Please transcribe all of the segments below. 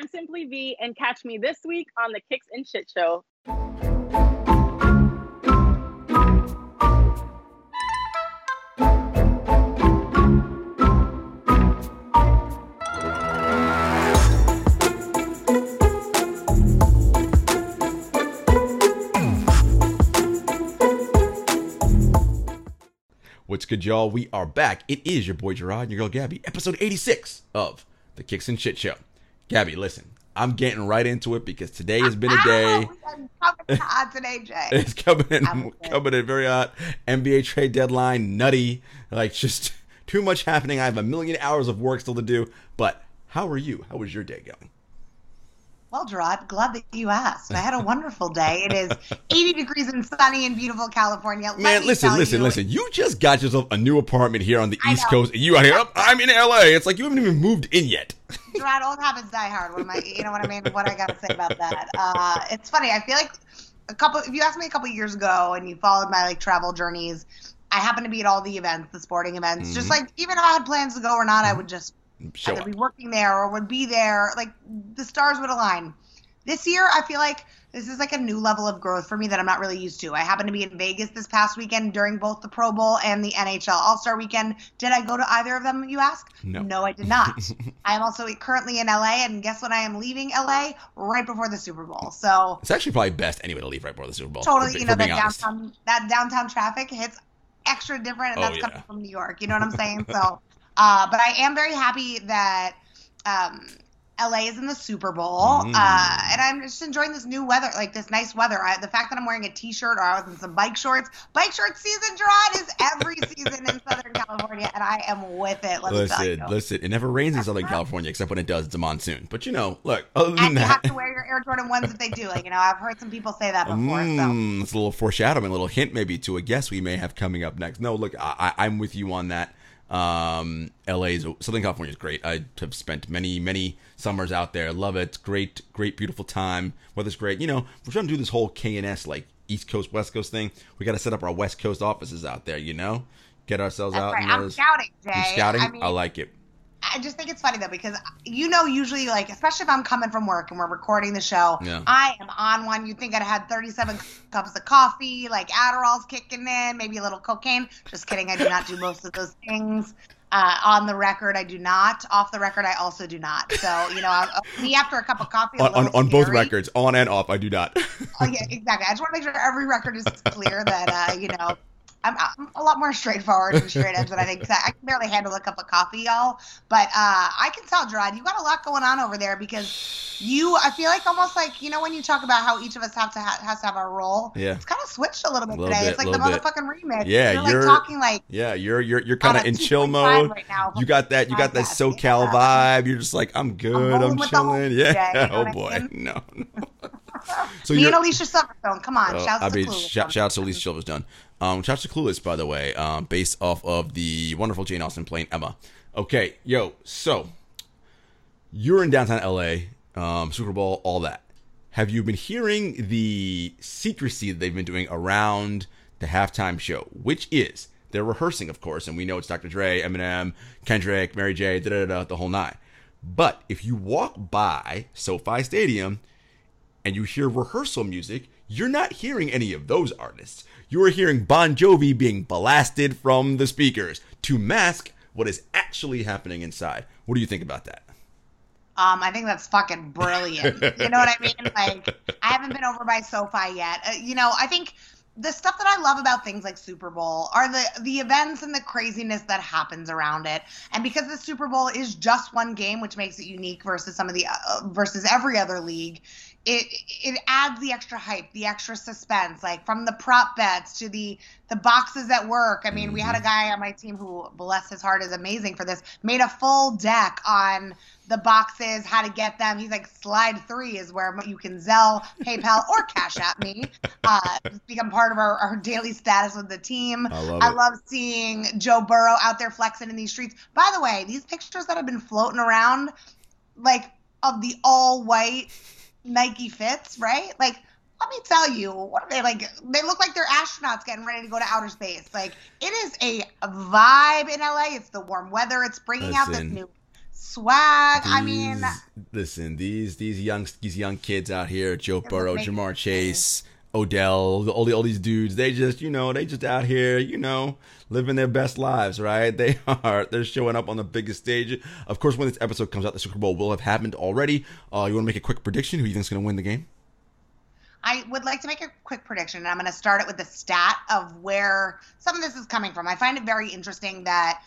I'm Simply B, and catch me this week on the Kicks and Shit Show. What's good, y'all? We are back. It is your boy Gerard and your girl Gabby, episode 86 of the Kicks and Shit Show. Gabby, listen, I'm getting right into it because today has been a ah, day. Coming hot today, Jay. It's coming in, coming in very hot. NBA trade deadline, nutty, like just too much happening. I have a million hours of work still to do. But how are you? How was your day going? Well, Gerard, glad that you asked. I had a wonderful day. It is 80 degrees and sunny in beautiful California. Let Man, listen, listen, you, listen. You just got yourself a new apartment here on the I East know. Coast. and You out here? "Oh, I'm in LA. It's like you haven't even moved in yet. Gerard, old habits die hard. What am I? You know what I mean? What I got to say about that? Uh, it's funny. I feel like a couple. If you asked me a couple years ago and you followed my like travel journeys, I happened to be at all the events, the sporting events. Just Mhm. like even if I had plans to go or not, I would just Show either up. be working there or would be there. Like the stars would align. This year, I feel like this is like a new level of growth for me that I'm not really used to. I happened to be in Vegas this past weekend during both the Pro Bowl and the NHL All Star weekend. Did I go to either of them, you ask? No. No, I did not. I am also currently in LA, and guess what? I am leaving LA? Right before the Super Bowl. So It's actually probably best anyway to leave right before the Super Bowl. totally, for, you know, that honest. downtown that downtown traffic hits extra different, and Oh, that's yeah. coming from New York. You know what I'm saying? so, uh, but I am very happy that um, LA is in the Super Bowl, Mm. uh, and I'm just enjoying this new weather, like this nice weather. I, the fact that I'm wearing a T-shirt or I was in some bike shorts. Bike short season, Gerard, is every season in Southern California, and I am with it. Let me tell Listen, listen. It never rains in Southern California except when it does. It's a monsoon. But you know, look. Other than And you have to wear your Air Jordan ones if they do. Like you know, I've heard some people say that before. So. mm, it's a little foreshadowing, a little hint maybe to a guest we may have coming up next. No, look, I, I, I'm with you on that. Um, LA is Southern California is great. I have spent many, many summers out there. Love it. Great, great, beautiful time. Weather's great. You know, we're trying to do this whole KNS like East Coast, West Coast thing. We got to set up our West Coast offices out there. You know, get ourselves That's out. right. I'm those- scouting, Jay. You scouting? I mean, I like it. I just think it's funny though because you know usually like especially if I'm coming from work and we're recording the show, Yeah. I am on one. You'd think I'd had 37 cups of coffee, like Adderall's kicking in, maybe a little cocaine. Just kidding. I do not do most of those things. Uh, on the record, I do not. Off the record, I also do not. So you know, me after a cup of coffee. On, on, on both records, on and off, I do not. Oh yeah, exactly. I just want to make sure every record is clear that uh, you know. I'm, I'm a lot more straightforward and straight edge than I think. I I can barely handle a cup of coffee, y'all. But uh, I can tell, Gerard, you got a lot going on over there because you. I feel like almost like you know when you talk about how each of us have to ha- has to have our role. Yeah. It's kind of switched a little bit Little today. bit, it's like the little bit. motherfucking remix. Yeah, you're, you're- like talking like Yeah, you're you're you're kind of in chill mode. right now. You got that you got that. SoCal Yeah. vibe. You're just like I'm good. I'm, the chilling. Yeah. today, you know oh what I boy. mean? No. no. so Me and Alicia Silverstone. Come on, uh, shouts I to mean, Clueless. shout, shout out to Alicia Silverstone. Um, shout out to Clueless, by the way, um, based off of the wonderful Jane Austen playing Emma. Okay, yo, so you're in downtown LA, um, Super Bowl, all that. Have you been hearing the secrecy that they've been doing around the halftime show, which is they're rehearsing, of course, and we know it's Dr. Dre, Eminem, Kendrick, Mary J, da da da, the whole nine. But if you walk by SoFi Stadium and you hear rehearsal music, you're not hearing any of those artists. You are hearing Bon Jovi being blasted from the speakers to mask what is actually happening inside. What do you think about that? Um, I think that's fucking brilliant. you know what I mean? Like, I haven't been over by SoFi yet. Uh, you know, I think the stuff that I love about things like Super Bowl are the the events and the craziness that happens around it. And because the Super Bowl is just one game, which makes it unique versus some of the uh, versus every other league, it it adds the extra hype, the extra suspense, like from the prop bets to the the boxes at work. I mean, we had a guy on my team who, bless his heart, is amazing for this. Made a full deck on the boxes, how to get them. He's like, slide three is where you can Zelle, PayPal, or Cash App me. Uh, become part of our, our daily status with the team. I love I love seeing Joe Burrow out there flexing in these streets. By the way, these pictures that have been floating around, like of the all white Nike fits, right? Like, let me tell you, what are they like? They look like they're astronauts getting ready to go to outer space. Like, it is a vibe in LA. It's the warm weather. It's bringing out this new swag. I mean, listen, these these young these young kids out here, Joe Burrow, Ja'Marr Chase, Odell, all the all these dudes, they just you know they just out here, you know, living their best lives, right? They are they're showing up on the biggest stage. Of course, when this episode comes out, the Super Bowl will have happened already. Uh, you want to make a quick prediction? Who you think's going to win the game? I would like to make a quick prediction, and I'm going to start it with the stat of where some of this is coming from. I find it very interesting that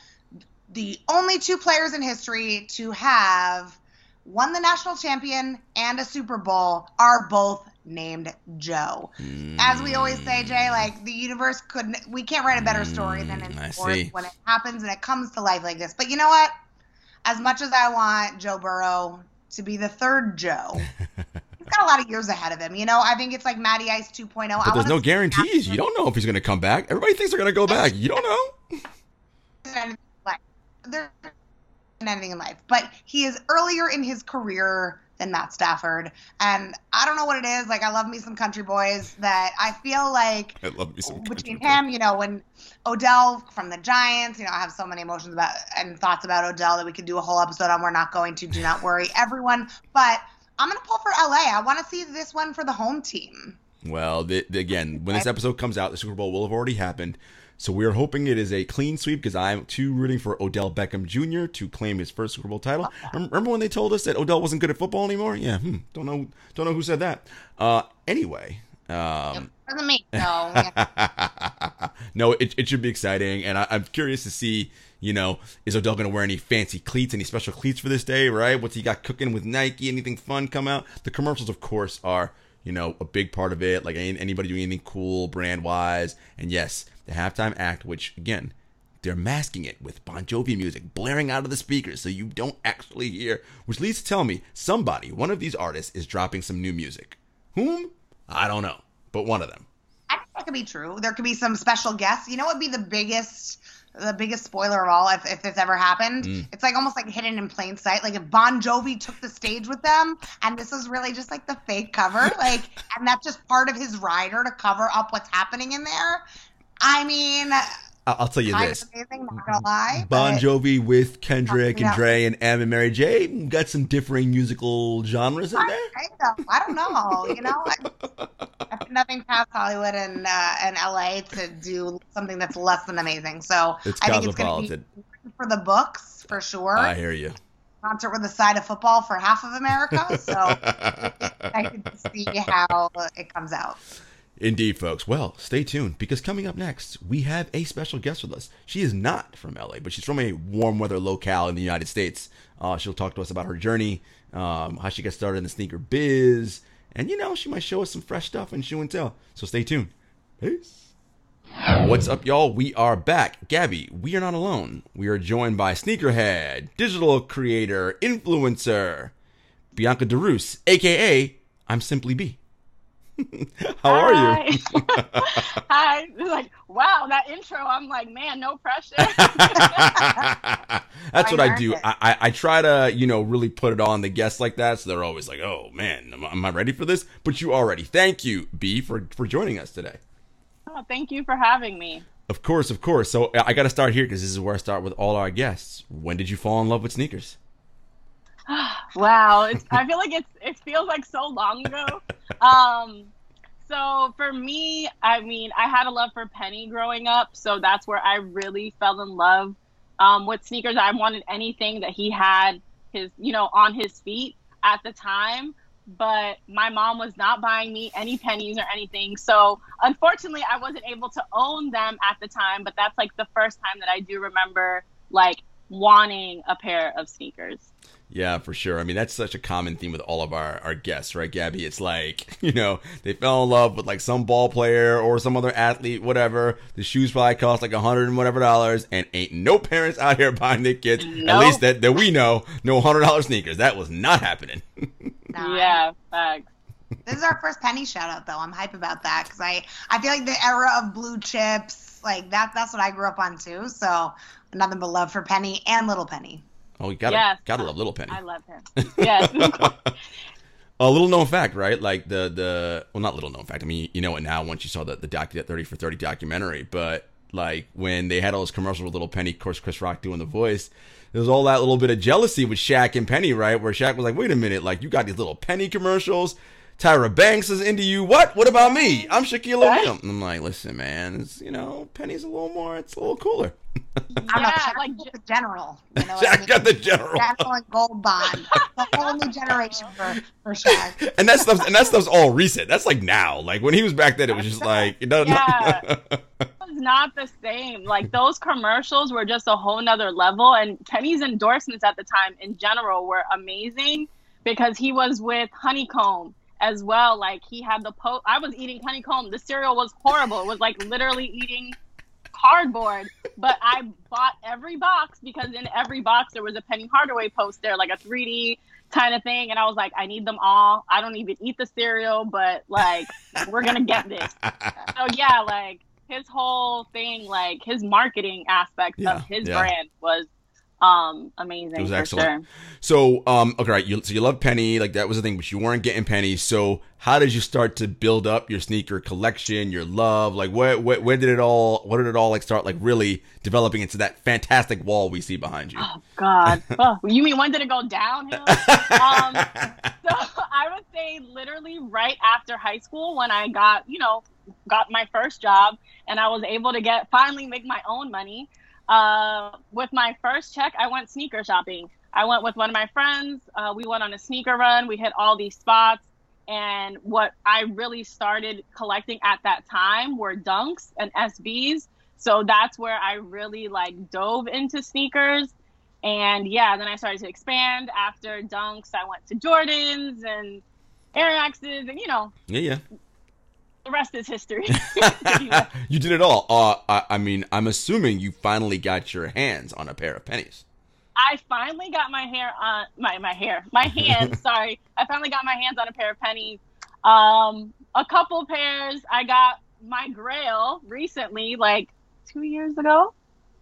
the only two players in history to have won the national champion and a Super Bowl are both named Joe. As we always say, Jay, like the universe couldn't, we can't write a better story than in Mm, sports when it happens and it comes to life like this. But you know what? As much as I want Joe Burrow to be the third Joe, he's got a lot of years ahead of him. You know, I think it's like Matty Ice 2.0. I But there's no guarantees. You don't know if he's going to come back. Everybody thinks they're going to go back. You don't know. anything. There isn't anything in life, but he is earlier in his career than Matt Stafford, and I don't know what it is. Like I love me some country boys that I feel like I love me some between him, you know, when Odell from the Giants, you know, I have so many emotions about and thoughts about Odell that we could do a whole episode on. We're not going to. Do not worry, everyone. But I'm gonna pull for LA. I want to see this one for the home team. Well, the, the- again, when this episode comes out, the Super Bowl will have already happened. So we're hoping it is a clean sweep because I'm too rooting for Odell Beckham Jr. to claim his first Super Bowl title. Remember when they told us that Odell wasn't good at football anymore? Yeah, hmm, don't know, don't know who said that. Uh, anyway, um, Doesn't mean yeah. no, it, it should be exciting, and I, I'm curious to see. You know, is Odell going to wear any fancy cleats, any special cleats for this day? Right? What's he got cooking with Nike? Anything fun come out? The commercials, of course, are you know a big part of it. Like any, anybody doing anything cool brand wise, and yes, the halftime act, which again. They're masking it with Bon Jovi music blaring out of the speakers so you don't actually hear, which leads to tell me somebody, one of these artists, is dropping some new music. Whom? I don't know, but one of them. I think that could be true. There could be some special guests. You know what would be the biggest the biggest spoiler of all if, if this ever happened? Mm. It's like almost like hidden in plain sight. Like if Bon Jovi took the stage with them and this is really just like the fake cover, like and that's just part of his rider to cover up what's happening in there. I mean, I'll tell you this. amazing, not gonna lie. Bon Jovi with Kendrick and. Dre and M and Mary J got some differing musical genres in there. I, don't know. You know, I, nothing past Hollywood and uh, and LA to do something that's less than amazing. So It's I think it's going to be for the books for sure. I hear you. Concert with a side of football for half of America. So I can see how it comes out. Indeed, folks. Well, stay tuned because coming up next, we have a special guest with us. She is not from LA, but she's from a warm weather locale in the United States. Uh, she'll talk to us about her journey, um, how she got started in the sneaker biz, and you know, she might show us some fresh stuff and shoe and tell. So stay tuned. Peace. What's up, y'all? We are back. Gabby, we are not alone. We are joined by sneakerhead, digital creator, influencer, Bianca DeRoos, aka I'm Simply B. How are you? Hi. Like, wow, that intro. I'm like, man, no pressure. That's what I do. I, I, I try to, you know, really put it on the guests like that, so they're always like, "Oh man, am, I- am I ready for this?" But you already. Thank you, B, for for joining us today. oh, thank you for having me. Of course, of course. So I I got to start here because this is where I start with all our guests. When did you fall in love with sneakers? Wow, it's, I feel like it's it feels like so long ago. Um, so for me, I mean, I had a love for Penny growing up, so that's where I really fell in love um, with sneakers. I wanted anything that he had his, you know, on his feet at the time. But my mom was not buying me any pennies or anything. So unfortunately, I wasn't able to own them at the time. But that's like the first time that I do remember like wanting a pair of sneakers. Yeah, for sure. I mean, that's such a common theme with all of our, our guests, right, Gabby? It's like, you know, they fell in love with like some ball player or some other athlete, whatever. The shoes probably cost like a hundred and whatever dollars, and ain't no parents out here buying their kids, at least that, that we know, no hundred dollar sneakers. That was not happening. No, Yeah, facts. This is our first penny shout out though. I'm hype about that because I, I feel like the era of blue chips, like that that's what I grew up on too. So nothing but love for Penny and Little Penny. Oh, you gotta Yes. gotta love Little Penny. I love him. Yes. a little known fact, right? Like the the well, not little known fact. I mean, you know it now once you saw the the doc that thirty for thirty documentary. But like when they had all those commercials with little Penny, of course, Chris Rock doing the voice. There was all that little bit of jealousy with Shaq and Penny, right? Where Shaq was like, "Wait a minute, like you got these little Penny commercials." Tyra Banks is into you. What? What about me? I'm Shaquille O'Neal. And I'm like, listen, man, it's you know, Penny's a little more. It's a little cooler. I don't know. Yeah, like the general. You know what I mean? got the general. General and Gold Bond. The whole new generation for, for Shaq. and that stuff and that stuff's all recent. That's like now. Like when he was back then, it was just like it doesn't. Yeah. was not the same. Like those commercials were just a whole nother level. And Penny's endorsements at the time in general were amazing because he was with Honeycomb as well. Like he had the po I was eating honeycomb. The cereal was horrible. It was like literally eating cardboard. But I bought every box because in every box there was a Penny Hardaway poster, like a 3D kind of thing. And I was like, I need them all. I don't even eat the cereal, but like we're gonna get this. So yeah, like his whole thing, like his marketing aspect Yeah, of his yeah. brand was um amazing. It was excellent. Sure. So, um, okay, right. You, so you love Penny, like that was the thing, but you weren't getting Penny. So, how did you start to build up your sneaker collection, your love? Like, what, what, where did it all? What did it all like start? Like, really developing into that fantastic wall we see behind you. Oh God. oh, you mean when did it go downhill? um, so I would say literally right after high school when I got, you know, got my first job and I was able to get finally make my own money. Uh, with my first check, I went sneaker shopping. I went with one of my friends. Uh, we went on a sneaker run. We hit all these spots. And what I really started collecting at that time were dunks and SBs. So that's where I really like dove into sneakers. And yeah, then I started to expand. After dunks, I went to Jordans and Air Maxes, and you know, yeah, yeah. The rest is history. you did it all. Uh, I, I mean, I'm assuming you finally got your hands on a pair of pennies. I finally got my hair on my my hair, my hands. sorry, I finally got my hands on a pair of pennies. Um, a couple pairs. I got my Grail recently, like two years ago.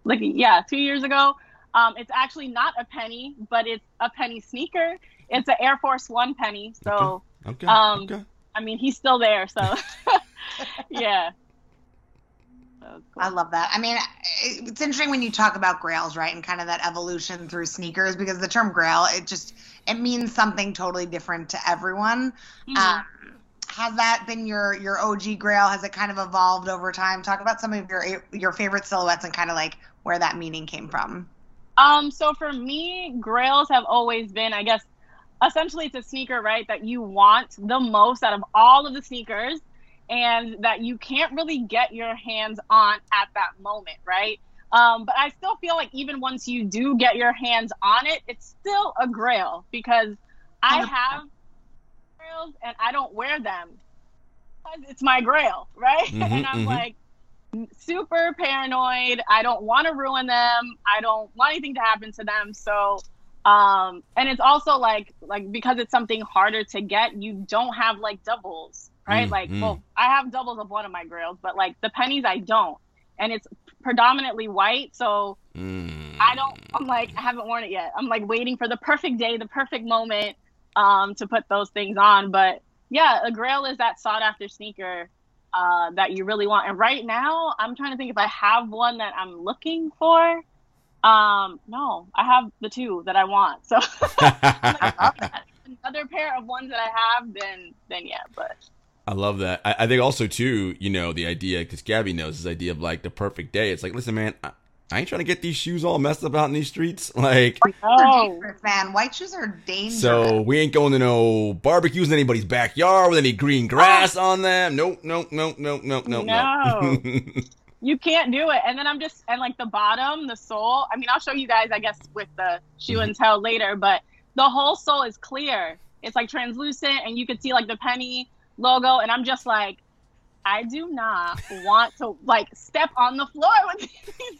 Like yeah, two years ago. Um, it's actually not a penny, but it's a penny sneaker. It's an Air Force One penny. So Okay. Um, okay. I mean, he's still there. So yeah. Cool. I love that. I mean, it's interesting when you talk about grails, right, and kind of that evolution through sneakers, because the term grail, it just it means something totally different to everyone. Mhm. Um, has that been your your OG grail? Has it kind of evolved over time? Talk about some of your your favorite silhouettes and kind of like where that meaning came from. Um, so for me, grails have always been, I guess, essentially it's a sneaker, right, that you want the most out of all of the sneakers and that you can't really get your hands on at that moment, right? Um, but I still feel like even once you do get your hands on it, it's still a grail because I have grails and I don't wear them because it's my grail, right? Mhm, and I'm mhm. like, super paranoid. I don't want to ruin them. I don't want anything to happen to them. So, um, and it's also like, like because it's something harder to get, you don't have like doubles, right? Mm, like, mm. well, I have doubles of one of my grails, but like the pennies I don't, and it's predominantly white. So Mm. I don't. I'm like, I haven't worn it yet. I'm like waiting for the perfect day, the perfect moment, um, to put those things on. But yeah, a Grail is that sought after sneaker uh, that you really want. And right now, I'm trying to think if I have one that I'm looking for. Um, no, I have the two that I want. So I love that. another pair of ones that I have, then then yeah. But I love that. I, I think also too, you know, the idea because Gabby knows this idea of like the perfect day. It's like, listen, man, I, I ain't trying to get these shoes all messed up out in these streets. Like, White shoes are Oh. dangerous, man. White shoes are dangerous. so we ain't going to no barbecues in anybody's backyard with any green grass on them. Nope, nope, nope, nope, nope, nope, No. nope. you can't do it. And then I'm just and like the bottom, the sole. I mean, I'll show you guys, I guess, with the shoe Mhm. and tell later. But the whole sole is clear. It's like translucent, and you can see like the penny logo. And I'm just like, I do not want to like step on the floor with these.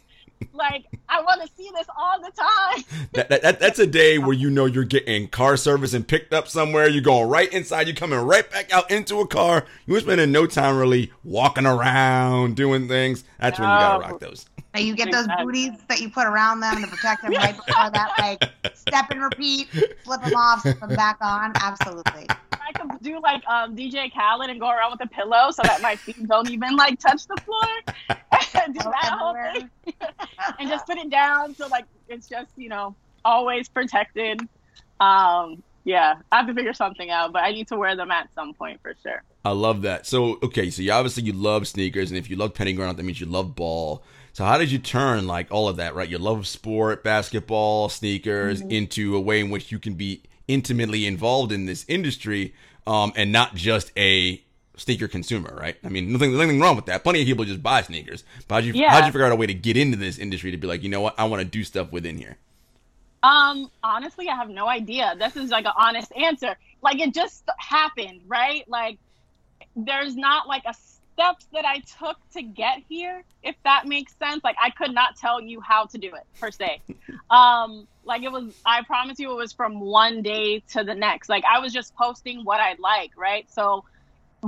Like, I want to see this all the time. that, that, that- that's a day where you know you're getting car service and picked up somewhere. You're going right inside. You're coming right back out into a car. You're spending no time really walking around doing things. That's when you gotta rock those. Now you get those booties that you put around them to protect them right before that, like step and repeat, flip them off, flip them back on. Absolutely. I can do like um, DJ Khaled and go around with a pillow so that my feet don't even like touch the floor. do that whole thing, and just put it down so like it's just you know always protected. Um, yeah, I have to figure something out, but I need to wear them at some point for sure. I love that. So okay, so you obviously you love sneakers, and if you love penny ground, that means you love ball. So how did you turn like all of that, right? Your love of sport, basketball, sneakers, into a way in which you can be intimately involved in this industry, um, and not just a sneaker consumer, right? I mean, nothing, nothing wrong with that. Plenty of people just buy sneakers. But how'd you, Yeah. how'd you figure out a way to get into this industry to be like, you know what, I want to do stuff within here? Um, honestly, I have no idea. This is like an honest answer. Like it just happened, right? Like there's not like a steps that I took to get here, if that makes sense. Like I could not tell you how to do it per se. um, like it was I promise you it was from one day to the next. Like I was just posting what I like, right? So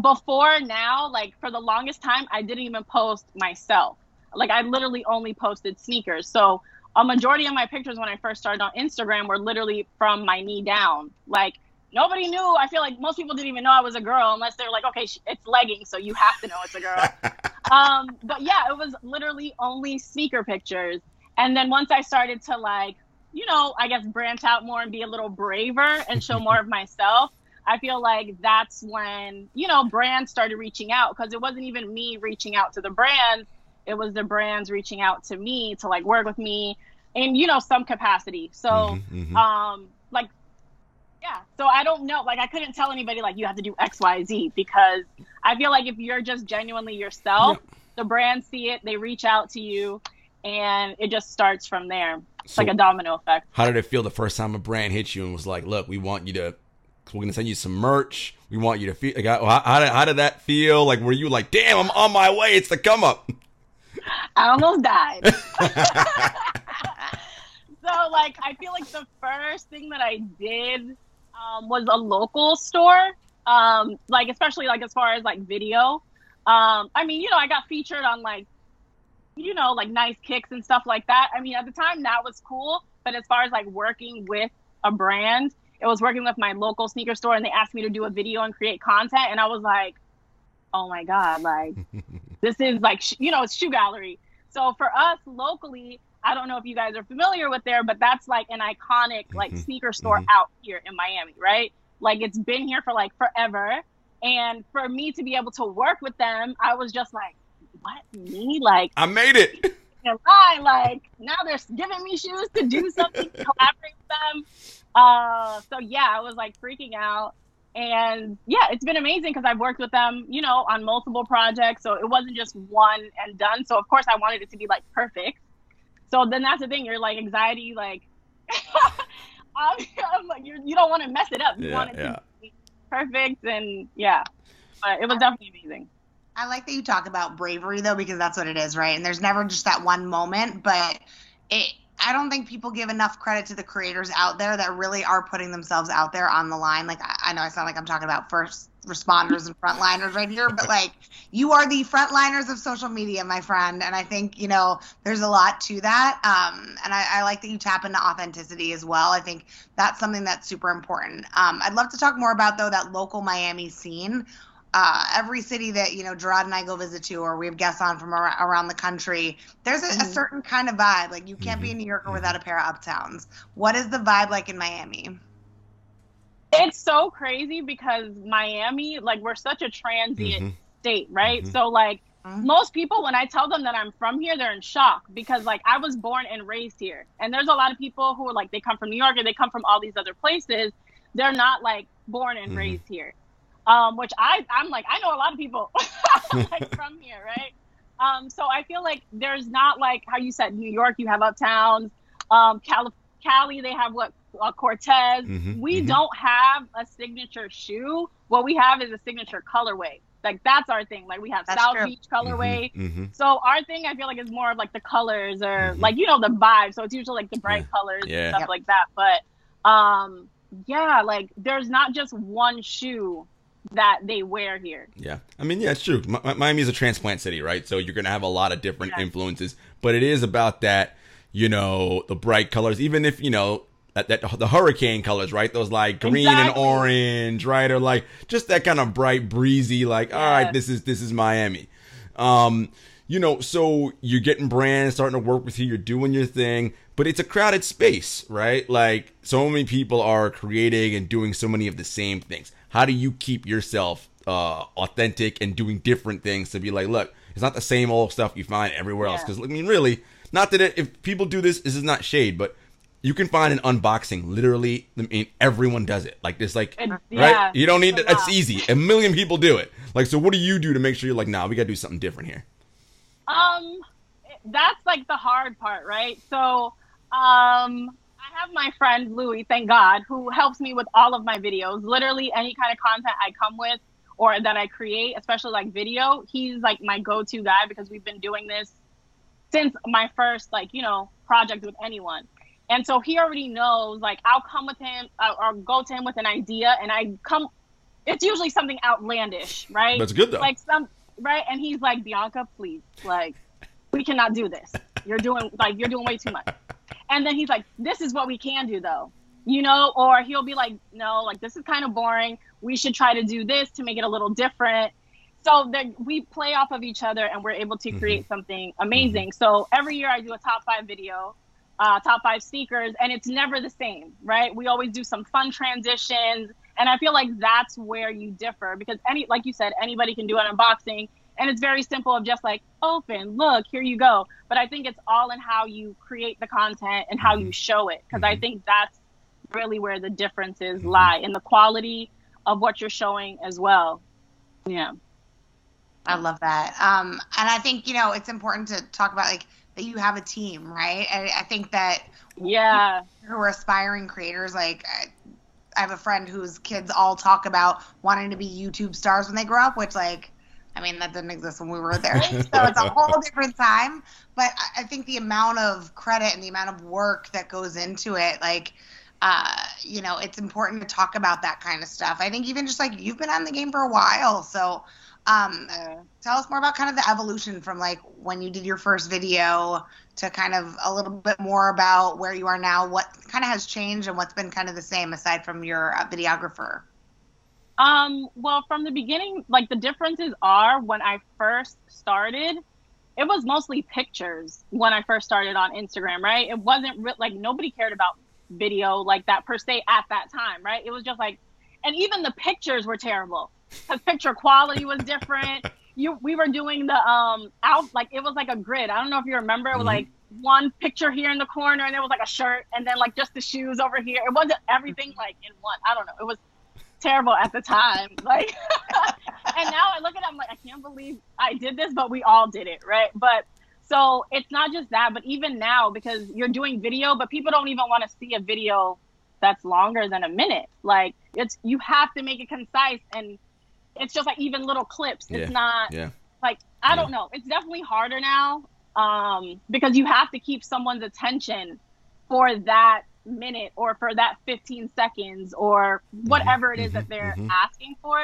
before now, like for the longest time, I didn't even post myself. Like I literally only posted sneakers. So a majority of my pictures when I first started on Instagram were literally from my knee down. Like nobody knew. I feel like most people didn't even know I was a girl unless they're like, okay, it's leggings, so you have to know it's a girl. um, but yeah, it was literally only sneaker pictures. And then once I started to like, you know, I guess branch out more and be a little braver and show more of myself, I feel like that's when, you know, brands started reaching out because it wasn't even me reaching out to the brands. It was the brands reaching out to me to like work with me in, you know, some capacity. So, Mhm, mhm. um, like, yeah. So I don't know. Like, I couldn't tell anybody like you have to do X, Y, Z because I feel like if you're just genuinely yourself, the brands see it, they reach out to you, and it just starts from there. It's So- like a domino effect. How did it feel the first time a brand hit you and was like, "Look, we want you to, we're gonna send you some merch. We want you to feel." Like, how, how did how did that feel? Like, were you like, "Damn, I'm on my way. It's the come up." I almost died. so like I feel like the first thing that I did um, was a local store. Um, like especially like as far as like video. Um, I mean, you know, I got featured on like you know, like nice kicks and stuff like that. I mean, at the time that was cool, but as far as like working with a brand, it was working with my local sneaker store and they asked me to do a video and create content and I was like, "Oh my god, like this is like you know it's shoe gallery. So for us locally i don't know if you guys are familiar with there but that's like an iconic like Mhm, sneaker store mhm. out here in miami right? Like it's been here for like forever. And for me to be able to work with them i was just like what me? Like I made it. And lie. Like now they're giving me shoes to do something, collaborate with them. Uh, so yeah, I was like freaking out, and yeah, it's been amazing because I've worked with them, you know, on multiple projects. So it wasn't just one and done. So of course I wanted it to be like perfect. So then that's the thing. You're like anxiety, like. I'm, I'm like you're, you don't want to mess it up. You Yeah, want it yeah. to be perfect, and yeah, but it was definitely amazing. I like that you talk about bravery though, because that's what it is, right? And there's never just that one moment, but it. I don't think people give enough credit to the creators out there that really are putting themselves out there on the line. Like I, I know I sound like I'm talking about first responders and frontliners right here, but like you are the frontliners of social media, my friend. And I think you know there's a lot to that. Um, and I, I like that you tap into authenticity as well. I think that's something that's super important. Um, I'd love to talk more about though that local Miami scene uh, every city that you know Gerard and I go visit to, or we have guests on from ar- around the country, there's a, a Mhm. certain kind of vibe. Like you can't be a New Yorker without a pair of uptowns. What is the vibe like in Miami? It's so crazy because Miami, like, we're such a transient Mhm. state, right? Mhm. So, like, Mhm. most people, when I tell them that I'm from here, they're in shock because, like, I was born and raised here. And there's a lot of people who are like, they come from New York or they come from all these other places. They're not, like, born and raised here. Um, which I, I'm like, I know a lot of people like from here, right? Um, so I feel like there's not like how you said New York, you have uptowns. Um, Cali, Cali, they have what uh, Cortez. Mhm, We mhm. don't have a signature shoe. What we have is a signature colorway. Like that's our thing. Like we have That's South true. Beach colorway. Mhm, mhm. So our thing, I feel like, is more of like the colors or Mhm. like you know the vibe. So it's usually like the bright colors Yeah. and stuff Yep. like that. But um, yeah, like there's not just one shoe that they wear here. Yeah, I mean, yeah, it's true. M- Miami is a transplant city, right? So you're gonna have a lot of different yeah. influences, but it is about that, you know, the bright colors. Even if you know that, that the hurricane colors, right? Those like green exactly. and orange, right? Or like just that kind of bright, breezy, like, yeah. all right, this is this is Miami. Um, you know, so you're getting brands starting to work with you, you're doing your thing, but it's a crowded space, right? Like so many people are creating and doing so many of the same things. How do you keep yourself uh, authentic and doing different things to be like, look, it's not the same old stuff you find everywhere else. Because I mean, really, not that it, if people do this, this is not shade, but you can find an unboxing. Literally, I mean, everyone does it. Like this, like right. Yeah, you don't need. To, it's easy. A million people do it. Like, so what do you do to make sure you're like, nah, we gotta do something different here? Um, that's like the hard part, right? So, um, I have my friend Louie, thank God, who helps me with all of my videos. Literally, any kind of content I come with or that I create, especially like video, he's like my go-to guy because we've been doing this since my first like you know project with anyone. And so he already knows, like, I'll come with him uh, or go to him with an idea, and I come, it's usually something outlandish, right? That's good, though. Like, some, right? And he's like, Bianca, please, like, we cannot do this. You're doing, like, you're doing way too much. And then he's like, this is what we can do, though, you know? Or he'll be like, no, like, this is kind of boring. We should try to do this to make it a little different. So then we play off of each other and we're able to mm-hmm. create mm-hmm. something amazing. Mm-hmm. So every year I do a top five video uh, top five sneakers, and it's never the same, right? We always do some fun transitions, and I feel like that's where you differ because any, like you said, anybody can do an unboxing, and it's very simple of just like open, look, here you go. But I think it's all in how you create the content and how you mm-hmm. show it, because mm-hmm. I think that's really where the differences mm-hmm. lie in the quality of what you're showing as well. Yeah. I love that. Um, and I think, you know, it's important to talk about like that you have a team, right? And I think that yeah, who are aspiring creators, like I have a friend whose kids all talk about wanting to be YouTube stars when they grow up, which like I mean, that didn't exist when we were there. So it's a whole different time. But I think the amount of credit and the amount of work that goes into it, like, uh, you know, it's important to talk about that kind of stuff. I think even just like you've been on the game for a while. So um, tell us more about kind of the evolution from like when you did your first video to kind of a little bit more about where you are now. What kind of has changed and what's been kind of the same aside from your uh, videographer? Um, well, from the beginning, like the differences are when I first started, it was mostly pictures when I first started on Instagram, right? It wasn't re- like nobody cared about video like that per se at that time, right? It was just like, and even the pictures were terrible because picture quality was different. You, we were doing the um out like it was like a grid. I don't know if you remember. It was mm-hmm. like one picture here in the corner, and there was like a shirt, and then like just the shoes over here. It wasn't everything like in one. I don't know. It was terrible at the time. Like, and now I look at it, I'm like, I can't believe I did this, but we all did it, right? But so it's not just that, but even now because you're doing video, but people don't even want to see a video that's longer than a minute. Like it's you have to make it concise and it's just like even little clips. It's yeah. not yeah. like I yeah. don't know. It's definitely harder now um, because you have to keep someone's attention for that minute or for that 15 seconds or mm-hmm. whatever it is mm-hmm. that they're mm-hmm. asking for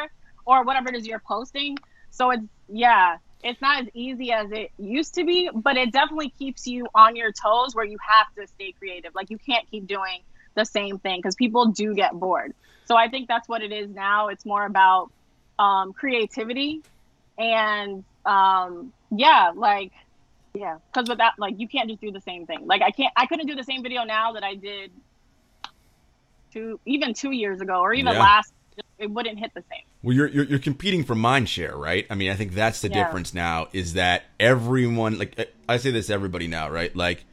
or whatever it is you're posting. So it's yeah, it's not as easy as it used to be, but it definitely keeps you on your toes where you have to stay creative. Like you can't keep doing the same thing because people do get bored. So I think that's what it is now. It's more about um, creativity and um, yeah, like yeah, because with that, like you can't just do the same thing. Like I can't, I couldn't do the same video now that I did two, even two years ago, or even yeah. last. It wouldn't hit the same. Well, you're, you're, you're competing for mind share, right? I mean, I think that's the yeah. difference now. Is that everyone like I say this to everybody now, right? Like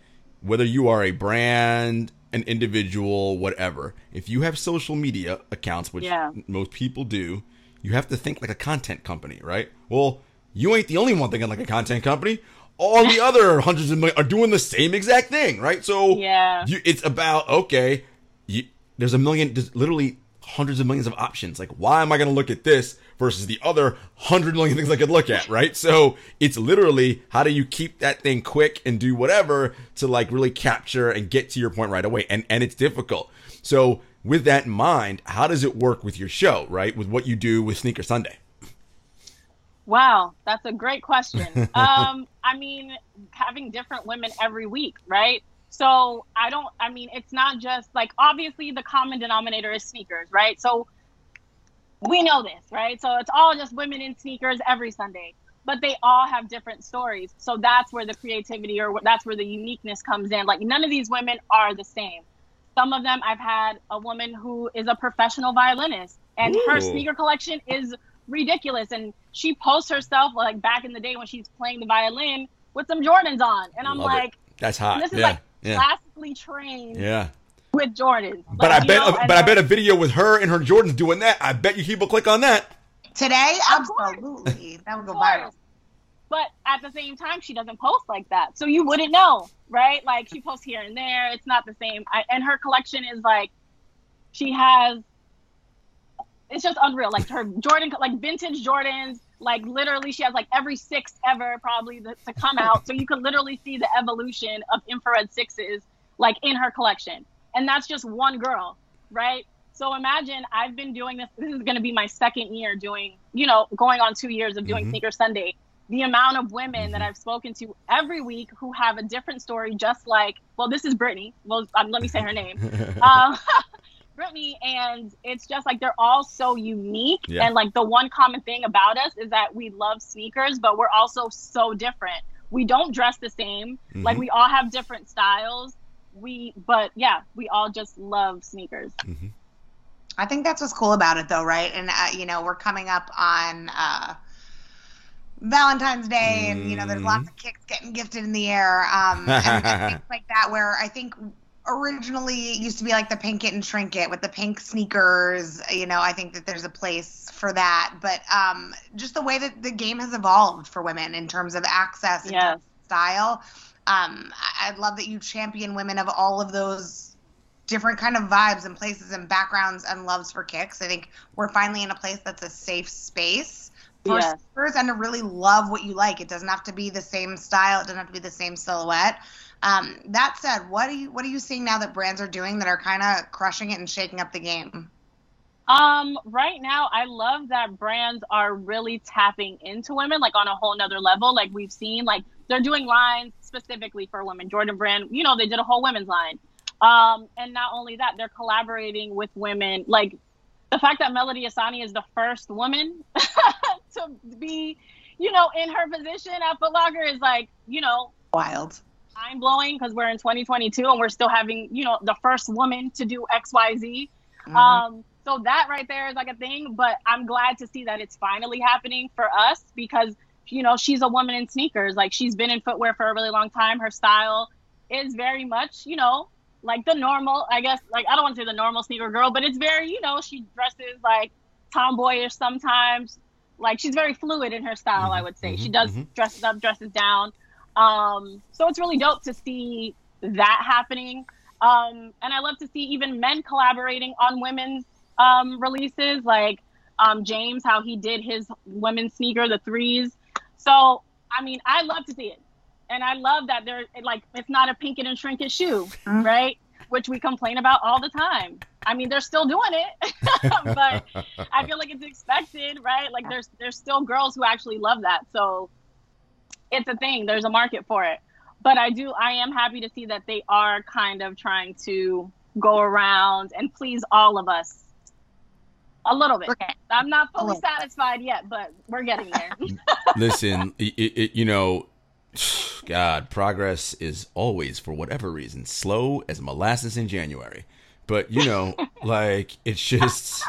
whether you are a brand, an individual, whatever, if you have social media accounts, which yeah. most people do, you have to think like a content company, right? Well, you ain't the only one thinking like a content company. All the other hundreds of million are doing the same exact thing, right? So yeah, you, it's about okay. You, there's a million, there's literally hundreds of millions of options. Like, why am I going to look at this versus the other hundred million things I could look at, right? So it's literally how do you keep that thing quick and do whatever to like really capture and get to your point right away, and and it's difficult. So with that in mind, how does it work with your show, right? With what you do with Sneaker Sunday? Wow, that's a great question. um, I mean, having different women every week, right? So I don't, I mean, it's not just like obviously the common denominator is sneakers, right? So we know this, right? So it's all just women in sneakers every Sunday, but they all have different stories. So that's where the creativity or that's where the uniqueness comes in. Like none of these women are the same. Some of them, I've had a woman who is a professional violinist, and Ooh. her sneaker collection is ridiculous. And she posts herself like back in the day when she's playing the violin with some Jordans on, and I'm Love like, it. "That's hot." This is yeah. like yeah. classically trained. Yeah with Jordan. Like, but I bet, know, but I bet a video with her and her Jordans doing that. I bet you people click on that today. Absolutely, that would go viral. But at the same time, she doesn't post like that, so you wouldn't know, right? Like she posts here and there. It's not the same. I, and her collection is like, she has. It's just unreal. Like her Jordan, like vintage Jordans. Like literally, she has like every six ever probably to, to come out. so you could literally see the evolution of infrared sixes like in her collection and that's just one girl, right? So imagine I've been doing this. This is going to be my second year doing, you know, going on two years of doing mm-hmm. Sneaker Sunday. The amount of women mm-hmm. that I've spoken to every week who have a different story, just like, well, this is Brittany. Well, um, let me say her name. um, Brittany, and it's just like they're all so unique. Yeah. And like the one common thing about us is that we love sneakers, but we're also so different. We don't dress the same. Mm-hmm. Like we all have different styles we but yeah we all just love sneakers mm-hmm. i think that's what's cool about it though right and uh, you know we're coming up on uh, valentine's day and you know there's lots of mm-hmm. kicks getting gifted in the air um, and, and things like that where i think originally it used to be like the pink it and shrink it with the pink sneakers you know i think that there's a place for that but um, just the way that the game has evolved for women in terms of access and yes. style um, I, I love that you champion women of all of those different kind of vibes and places and backgrounds and loves for kicks. I think we're finally in a place that's a safe space for yes. and to really love what you like. It doesn't have to be the same style. It doesn't have to be the same silhouette. Um, that said, what are you what are you seeing now that brands are doing that are kind of crushing it and shaking up the game? Um, right now, I love that brands are really tapping into women like on a whole nother level. Like we've seen, like they're doing lines specifically for women. Jordan Brand, you know, they did a whole women's line. Um, and not only that, they're collaborating with women. Like the fact that Melody Ehsani is the first woman to be, you know, in her position at Foot Locker is like, you know, wild, mind blowing because we're in 2022 and we're still having, you know, the first woman to do X, Y, Z. Mm-hmm. Um, so that right there is like a thing. But I'm glad to see that it's finally happening for us because you know, she's a woman in sneakers. Like she's been in footwear for a really long time. Her style is very much, you know, like the normal, I guess, like I don't want to say the normal sneaker girl, but it's very, you know, she dresses like tomboyish sometimes. Like she's very fluid in her style, mm-hmm, I would say. Mm-hmm, she does mm-hmm. dresses up, dresses down. Um, so it's really dope to see that happening. Um, and I love to see even men collaborating on women's um, releases, like um, James, how he did his women's sneaker, the threes. So, I mean, I love to see it. And I love that they're like, it's not a pink it and shrink it shoe, mm-hmm. right? Which we complain about all the time. I mean, they're still doing it, but I feel like it's expected, right? Like there's there's still girls who actually love that. So it's a thing. There's a market for it. But I do I am happy to see that they are kind of trying to go around and please all of us a little bit. Okay. I'm not fully satisfied yet, but we're getting there. Listen, it, it, you know, God, progress is always, for whatever reason, slow as molasses in January. But you know, like it's just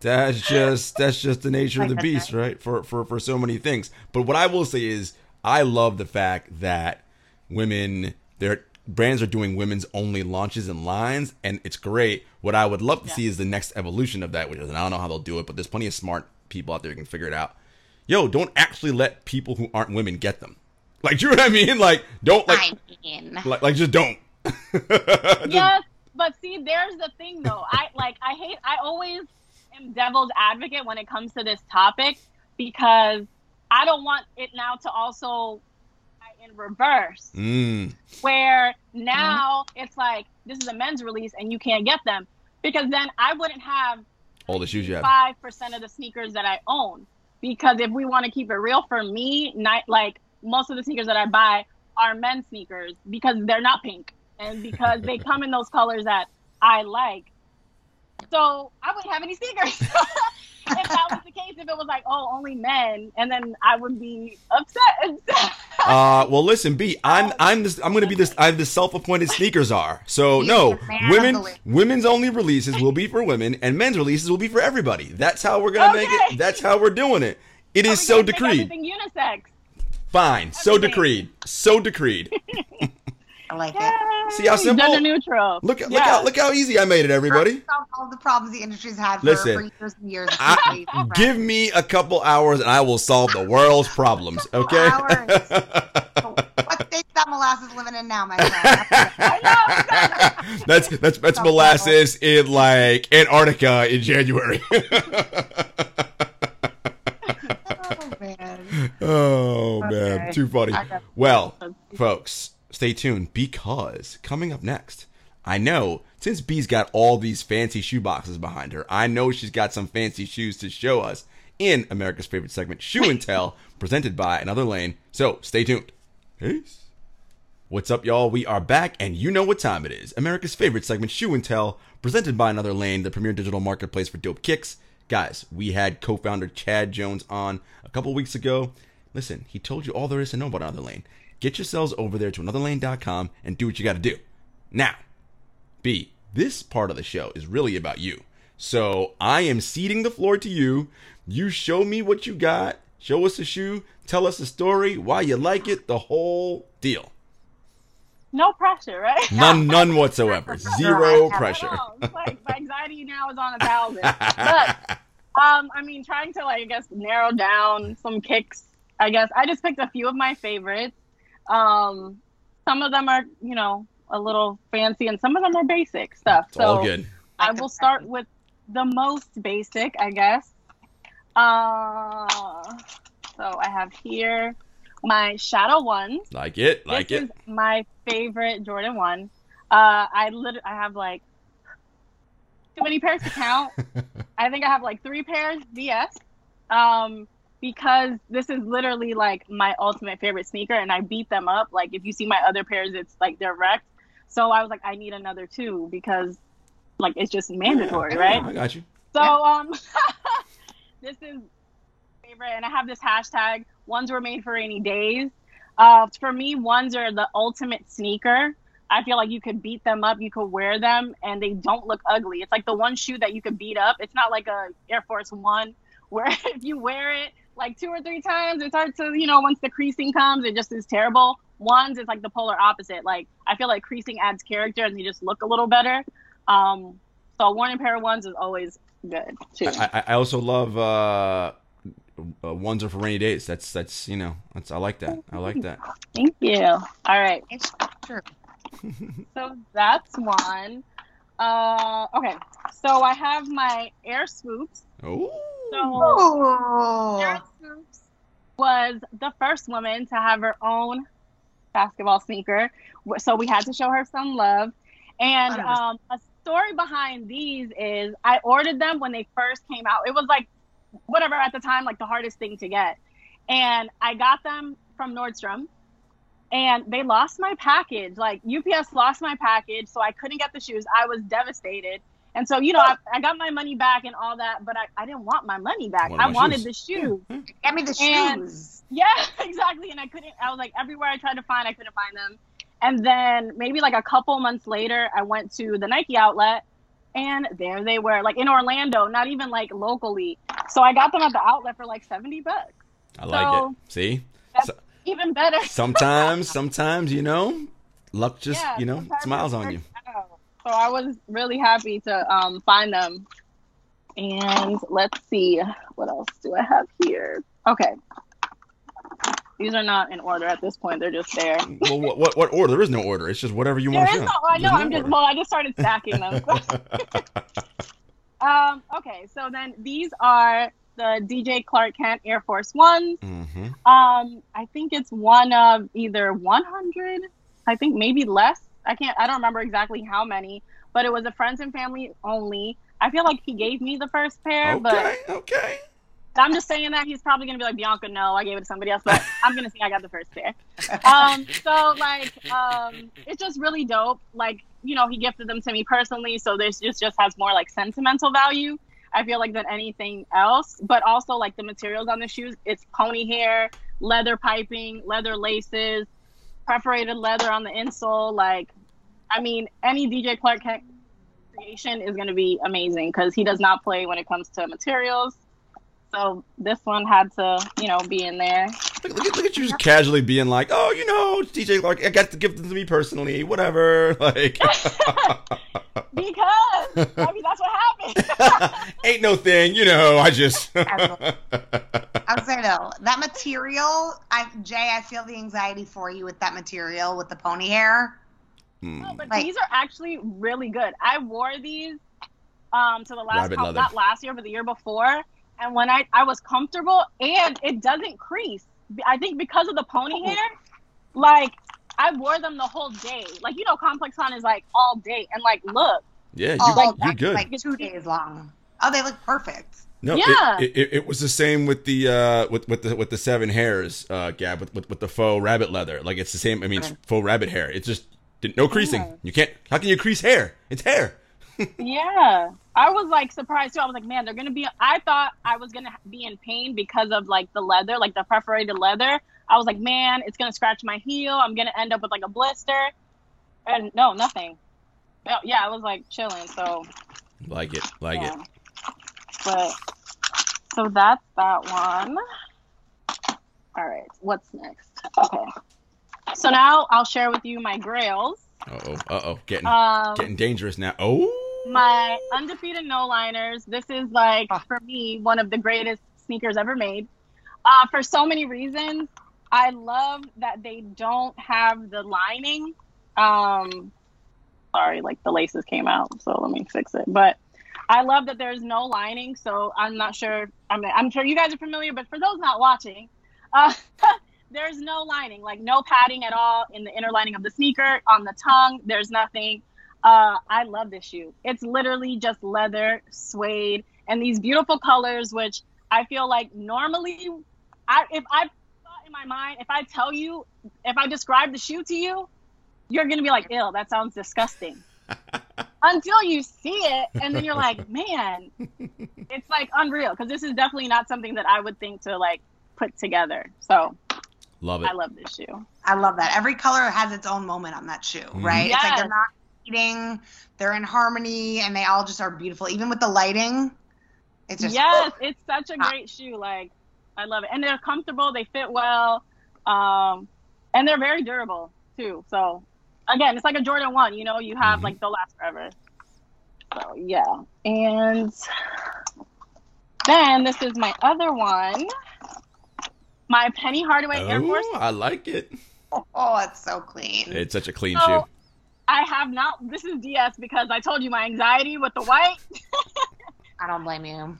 that's just that's just the nature of the beast, right? For for for so many things. But what I will say is, I love the fact that women they're brands are doing women's only launches and lines, and it's great. What I would love to yeah. see is the next evolution of that, which is, and I don't know how they'll do it, but there's plenty of smart people out there who can figure it out. Yo, don't actually let people who aren't women get them. Like, do you know what I mean? Like, don't like, I mean. like, like, just don't. just, yes, but see, there's the thing though. I like, I hate, I always am devil's advocate when it comes to this topic because I don't want it now to also in reverse, mm. where now mm-hmm. it's like this is a men's release and you can't get them. because then I wouldn't have All the shoes you have. five percent of the sneakers that I own. Because if we want to keep it real, for me, not like most of the sneakers that I buy are men's sneakers because they're not pink and because they come in those colors that I like. So I wouldn't have any sneakers. if that was the case, if it was like, oh, only men, and then I would be upset. Uh, well, listen, B, I'm I'm this I'm gonna be this I'm the self-appointed sneakers are. So no, the man of women women's only releases will be for women, and men's releases will be for everybody. That's how we're gonna make it. That's how we're doing it. It is so decreed. Everything unisex. Fine, so decreed, so decreed. I like it. See how simple? Gender neutral. Look look Yeah. how look how easy I made it, everybody. All the problems the industry's had for, Listen, for years and years. I, give me a couple hours and I will solve the world's problems. Okay. Hours. what state's that molasses living in now, my friend? I know. that's that's that's molasses in like Antarctica in January. oh man. oh man, too funny. Well, folks, stay tuned because coming up next, I know since B's got all these fancy shoe boxes behind her, I know she's got some fancy shoes to show us in America's favorite segment, Shoe and Tell, presented by Another Lane. So stay tuned. Peace. What's up, y'all? We are back, and you know what time it is. America's favorite segment, Shoe and Tell, presented by Another Lane, the premier digital marketplace for dope kicks. Guys, we had co founder Chad Jones on a couple weeks ago. Listen, he told you all there is to know about Another Lane. Get yourselves over there to anotherlane.com and do what you got to do. Now, B, this part of the show is really about you. So I am ceding the floor to you. You show me what you got, show us a shoe, tell us a story, why you like it, the whole deal. No pressure, right? None, none whatsoever. Zero pressure. Like my anxiety now is on a thousand. But um, I mean, trying to like I guess narrow down some kicks. I guess I just picked a few of my favorites. Um, some of them are you know a little fancy, and some of them are basic stuff. It's so all good. I will start with the most basic, I guess. Uh, so I have here my Shadow Ones. Like it, like this it. is my favorite Jordan one. Uh, I lit- I have like too many pairs to count. I think I have like three pairs DS. Um, because this is literally like my ultimate favorite sneaker, and I beat them up. Like if you see my other pairs, it's like they're wrecked. So I was like, I need another two because like it's just mandatory, right? I got you. So um, this is favorite, and I have this hashtag. Ones were made for rainy days. Uh, for me, ones are the ultimate sneaker. I feel like you could beat them up, you could wear them, and they don't look ugly. It's like the one shoe that you could beat up. It's not like a Air Force One where if you wear it like two or three times, it starts to you know once the creasing comes, it just is terrible. Ones, it's like the polar opposite. Like I feel like creasing adds character, and they just look a little better. Um, so a worn pair of ones is always good too. I, I- I also love uh, uh, ones are for rainy days. That's that's you know that's I like that. I like that. Thank you. All right. It's true. So that's one. Uh, okay. So I have my Air Swoopes. Oh, So Air Swoopes was the first woman to have her own basketball sneaker. So we had to show her some love. And um, a story behind these is I ordered them when they first came out. It was like, whatever at the time, like the hardest thing to get. And I got them from Nordstrom. And they lost my package. Like UPS lost my package, so I couldn't get the shoes. I was devastated. And so, you know, I, I got my money back and all that, but I, I didn't want my money back. Wanted I wanted shoes. the shoes. get me the And- shoes. Yeah, exactly. And I couldn't, I was like, everywhere I tried to find, I couldn't find them. And then maybe like a couple months later, I went to the Nike outlet and there they were, like in Orlando, not even like locally. So I got them at the outlet for like 70 bucks. I like So- it. See, Even better. sometimes sometimes you know, luck just Yeah, you know smiles on you. So I was really happy to um, find them. And let's see, what else do I have here? Okay. These are not in order at this point. They're just there. Well, what, what what order? There is no order. It's just whatever you There want to is no, I know. No I'm just well. I just started stacking them. um. Okay. So then these are the DJ Clark Kent Air Force Ones. hmm Um. I think it's one of either 100. I think maybe less. I can't. I don't remember exactly how many, but it was a friends and family only. I feel like he gave me the first pair, Okay, but okay. I'm just saying that he's probably gonna be like Bianca. No, I gave it to somebody else, but I'm gonna say I got the first pair. Um, so like, um, it's just really dope. Like, you know, he gifted them to me personally, so this just just has more like sentimental value. I feel like than anything else, but also like the materials on the shoes. It's pony hair, leather piping, leather laces, perforated leather on the insole. Like, I mean, any DJ Clark creation is gonna be amazing because he does not play when it comes to materials. So this one had to, you know, be in there. Look, look, at, look at you just casually being like, oh, you know, DJ Clark, I got to give them to me personally, whatever. Like, Because I mean that's what happened. ain't no thing, you know. I just. I would say though, that material, I Jay, I feel the anxiety for you with that material with the pony hair. Hmm. No, but Like- these are actually really good. I wore these um to the last Rabbit com- not last year, but the year before. And when I I was comfortable and it doesn't crease. I think because of the pony hair, like I wore them the whole day. Like you know, Complex Con is like all day, and like look, yeah, you, Oh, you're good. like two days long. Oh, they look perfect. No, Yeah. it, it, it was the same with the uh with, with the with the seven hairs, uh Gab, with, with with the faux rabbit leather. Like it's the same I mean it's faux rabbit hair. It's just no creasing. You can't how can you crease hair? It's hair. Yeah. I was like surprised too. I was like, man, they're gonna be. I thought I was gonna be in pain because of like the leather, like the perforated leather. I was like, man, it's gonna scratch my heel. I'm gonna end up with like a blister. And no, nothing. No, Yeah, I was like chilling. So Like it, like yeah. it. But so that's that one. All right, what's next? Okay. So now I'll share with you my grails. Uh oh, uh oh, getting Um, getting dangerous now. Oh, my undefeated no liners. This is like Ah. for me one of the greatest sneakers ever made. Uh, for so many reasons, I love that they don't have the lining. Um, sorry, like the laces came out, so let me fix it. But I love that there's no lining. So I'm not sure. I'm I'm sure you guys are familiar, but for those not watching, uh, there's no lining, like no padding at all in the inner lining of the sneaker on the tongue. There's nothing. Uh, I love this shoe. It's literally just leather, suede, and these beautiful colors, which I feel like normally, I if I thought in my mind, if I tell you, if I describe the shoe to you, you're gonna be like, "Ill, that sounds disgusting." Until you see it, and then you're like, "Man, it's like unreal." Because this is definitely not something that I would think to like put together. So love it. I love this shoe. I love that. Every color has its own moment on that shoe, right? It's like they're not eating, they're in harmony, and they all just are beautiful. Even with the lighting, it's just yes, it's such a Ah. great shoe. Like I love it, and they're comfortable. They fit well, um, and they're very durable too. So again, it's like a Jordan One. You know, you have Mhm. like they'll last forever. So yeah, and then this is my other one, my Penny Hardaway Air Force. Oh, I like it. oh, it's so clean. It's such a clean So, shoe. I have not. This is DS because I told you my anxiety with the white. I don't blame you.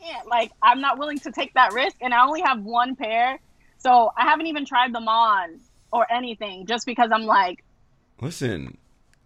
can't. Like, I'm not willing to take that risk, and I only have one pair, so I haven't even tried them on or anything, just because I'm like, Listen,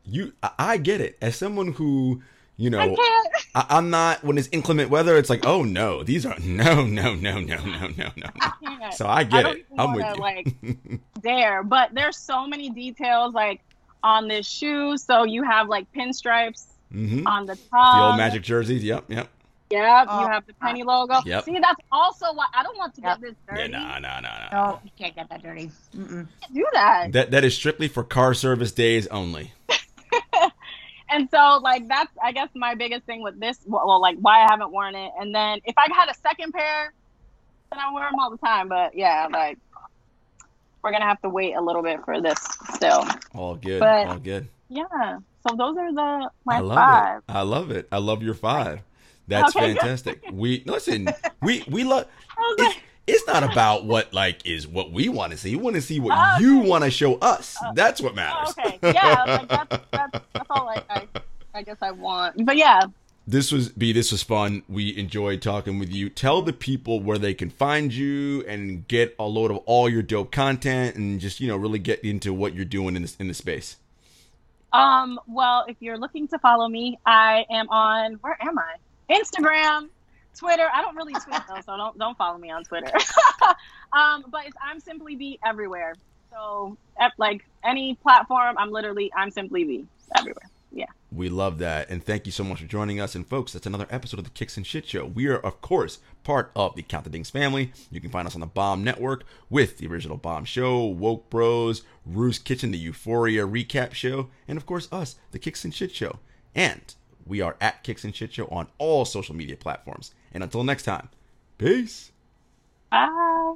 you, I, I get it. As someone who, you know, I can't. I, I'm not when it's inclement weather. It's like, oh no, these are no, no, no, no, no, no, no. I. So I I get don't it. even I'm with wanna, you. like dare, but there's so many details like on this shoe. So you have like pinstripes hmm on the top. The old Magic jerseys. Yep, yep. Yep. Oh, you have the penny logo. Yep. See, that's also why I don't want to Yep. get this dirty. nah, nah, nah, nah. No, you can't get that dirty. Mm-mm. Do that. That that is strictly for car service days only. And so, like, that's I guess my biggest thing with this. Well, well, like, why I haven't worn it. And then if I had a second pair, then I wear them all the time. But yeah, like, we're gonna have to wait a little bit for this still. All good. But- all good. Yeah. So those are the my I love five. it. I love it. I love your five. That's Okay, fantastic. We listen. We we love. It's, it's not about what like is what we want to see. You want to see what Oh, you okay. want to show us. Oh, That's what oh, matters. okay. Yeah. Like that's, that's that's all I, I I guess I want. But yeah. This was B. This was fun. We enjoyed talking with you. Tell the people where they can find you and get a load of all your dope content and just you know really get into what you're doing in this in the space. Um, well, if you're looking to follow me, I am on where am I? Instagram, Twitter. I don't really tweet though, so don't don't follow me on Twitter. um, but it's I'm Simply B everywhere. So like any platform, I'm literally I'm Simply B everywhere. We love that. And thank you so much for joining us. And folks, that's another episode of the Kicks and Shit Show. We are, of course, part of the Count the Dings family. You can find us on the Bomb Network with the original Bomb Show, Woke Bros, Rue's Kitchen, the Euphoria recap show, and of course us, the Kicks and Shit Show. And we are at Kicks and Shit Show on all social media platforms. And until next time, peace. Bye.